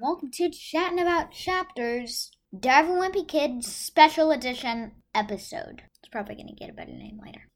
Welcome to Chatting About Chapters, a Wimpy Kid Special Edition episode. It's probably gonna get a better name later.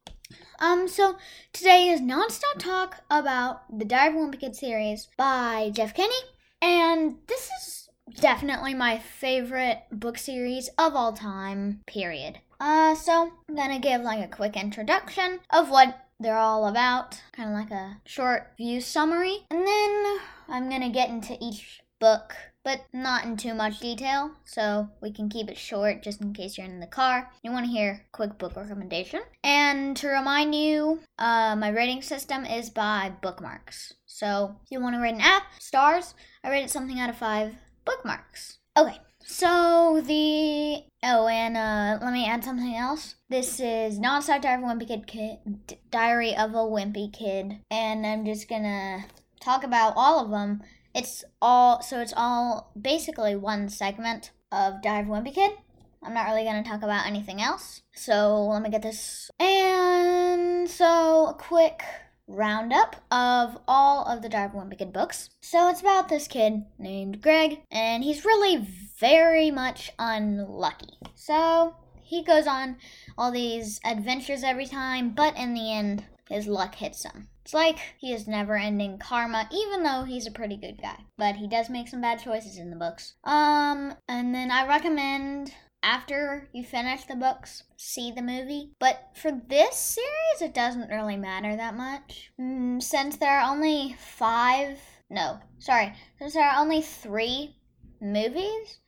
Um, so today is nonstop talk about the a Wimpy Kid series by Jeff Kinney, and this is definitely my favorite book series of all time. Period. Uh, so I'm gonna give like a quick introduction of what they're all about, kind of like a short view summary, and then I'm gonna get into each book, but not in too much detail, so we can keep it short just in case you're in the car. You want to hear quick book recommendation. And to remind you, uh, my rating system is by bookmarks. So if you want to rate an app, stars, I rated something out of five bookmarks. Okay, so the oh, and uh, let me add something else. This is non-stop diary of a wimpy kid, kid, diary of a wimpy kid, and I'm just gonna talk about all of them it's all so it's all basically one segment of Diary of Wimpy Kid. I'm not really to talk about anything else. So let me get this. And so a quick roundup of all of the Wimpy Kid books. So it's about this kid named Greg, and he's really very much unlucky. So he goes on all these adventures every time, but in the end, his luck hits him. It's like he has never ending karma, even though he's a pretty good guy. But he does make some bad choices in the books. Um, and then I recommend after you finish the books, see the movie. But for this series, it doesn't really matter that much. Mm, since there are only five, no, sorry, since there are only three movies,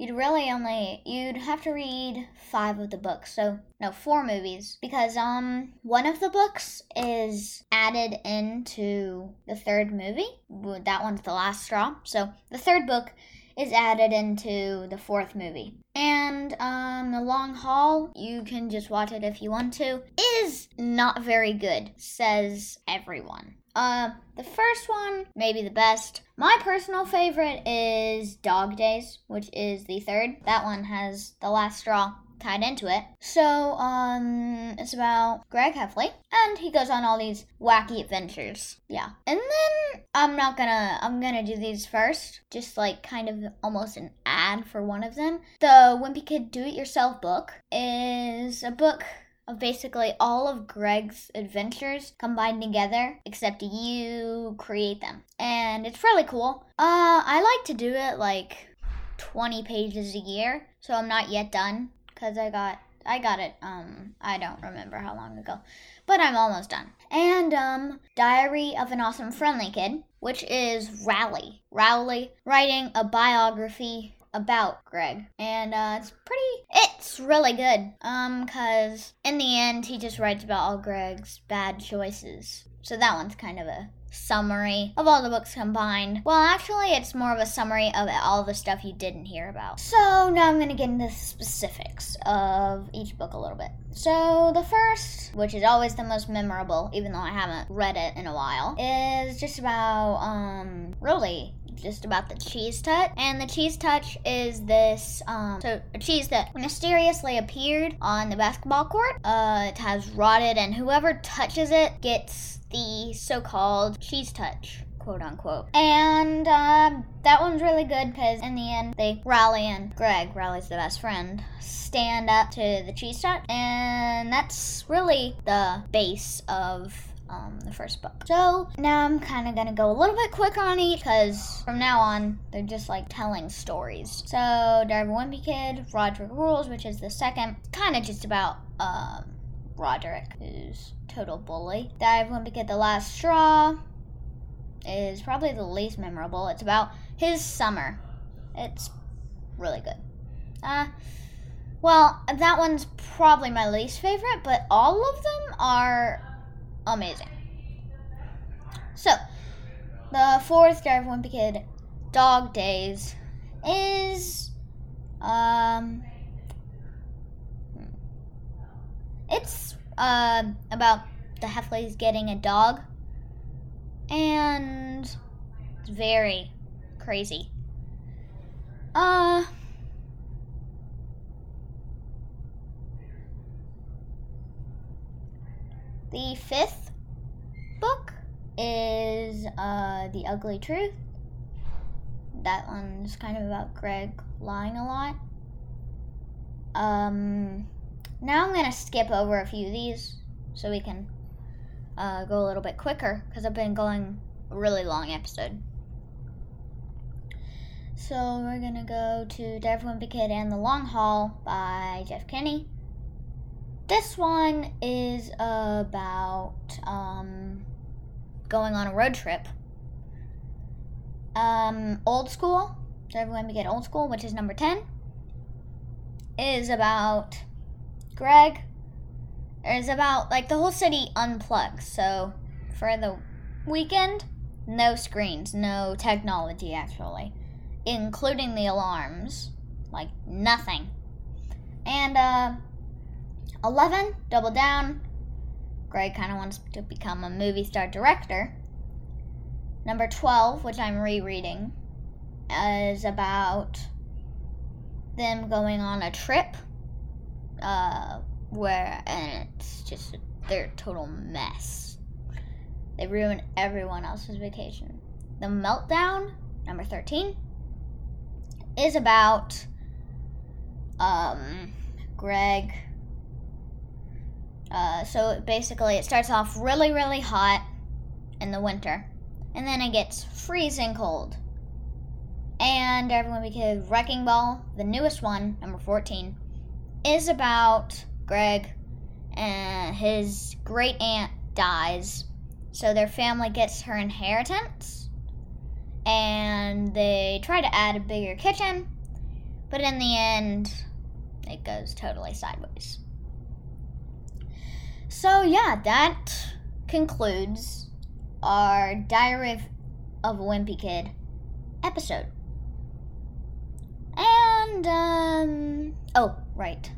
you'd really only you'd have to read five of the books so no four movies because um one of the books is added into the third movie that one's the last straw so the third book is added into the fourth movie and um the long haul you can just watch it if you want to is not very good says everyone uh, the first one, maybe the best. My personal favorite is Dog Days, which is the third. That one has the last straw tied into it. So, um, it's about Greg Heffley, and he goes on all these wacky adventures. Yeah. And then I'm not gonna, I'm gonna do these first, just like kind of almost an ad for one of them. The Wimpy Kid Do It Yourself book is a book of basically all of Greg's adventures combined together, except you create them. And it's really cool. Uh, I like to do it like 20 pages a year, so I'm not yet done because I got I got it um I don't remember how long ago, but I'm almost done. And um Diary of an Awesome Friendly Kid, which is Rowley. Rowley writing a biography about Greg, and uh, it's pretty. It's really good. Um, cause in the end, he just writes about all Greg's bad choices. So that one's kind of a summary of all the books combined. Well, actually, it's more of a summary of all the stuff you didn't hear about. So now I'm going to get into the specifics of each book a little bit. So the first, which is always the most memorable, even though I haven't read it in a while, is just about um really just about the cheese touch. And the cheese touch is this um, so a cheese that mysteriously appeared on the basketball court. Uh, it has rotted, and whoever touches it gets the so-called cheese touch quote unquote. And um, that one's really good because in the end they Rowley and Greg, Rowley's the best friend, stand up to the cheese touch, and that's really the base of um, the first book. So now I'm kind of gonna go a little bit quicker on each because from now on they're just like telling stories. So Diary of a Wimpy Kid, Roderick Rules, which is the second, kind of just about um, Roderick, who's total bully. Diary of a Wimpy Kid, The Last Straw is probably the least memorable. It's about his summer. It's really good. Uh, well, that one's probably my least favorite, but all of them are amazing. So, the fourth Diary of Wimpy Kid, Dog Days, is um, it's uh, about the Heffleys getting a dog, and it's very crazy. Uh. The fifth book is uh, The Ugly Truth. That one's kind of about Greg lying a lot. Um, now I'm gonna skip over a few of these so we can uh, go a little bit quicker because I've been going a really long episode. So we're gonna go to Dive Wimpy Kid and the Long Haul by Jeff Kinney. This one is about um, going on a road trip. Um, old School, Dive Wimpy get Old School, which is number 10, is about Greg. Is about like the whole city unplugs. So for the weekend, no screens, no technology actually, including the alarms, like nothing. And uh 11, Double Down. Greg kind of wants to become a movie star director. Number 12, which I'm rereading, is about them going on a trip uh, where, and it's just, they're a total mess. They ruin everyone else's vacation. The Meltdown, number 13, is about um, Greg uh, so basically, it starts off really, really hot in the winter, and then it gets freezing cold. And everyone because Wrecking Ball, the newest one, number 14, is about Greg and his great aunt dies. So their family gets her inheritance. And they try to add a bigger kitchen. But in the end, it goes totally sideways. So, yeah, that concludes our Diary of, of a Wimpy Kid episode. And, um, oh, right.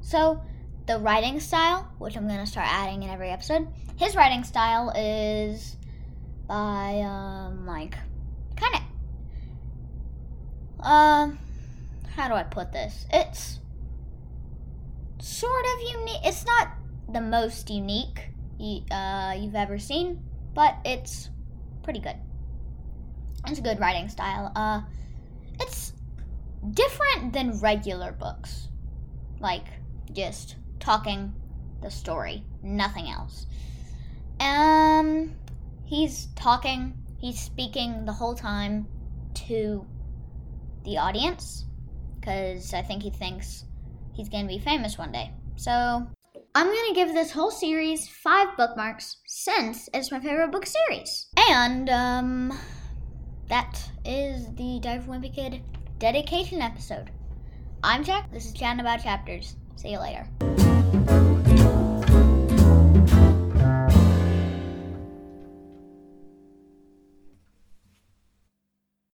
So, the writing style, which I'm going to start adding in every episode, his writing style is by, um, like, kind of, um, how do I put this? It's sort of unique. It's not the most unique uh, you've ever seen, but it's pretty good. It's a good writing style. Uh, it's different than regular books, like just talking the story, nothing else. Um, he's talking, he's speaking the whole time to the audience because I think he thinks he's gonna be famous one day. So I'm going to give this whole series five bookmarks since it's my favorite book series. And, um, that is the Dive Wimpy Kid dedication episode. I'm Jack. This is Chatting About Chapters. See you later.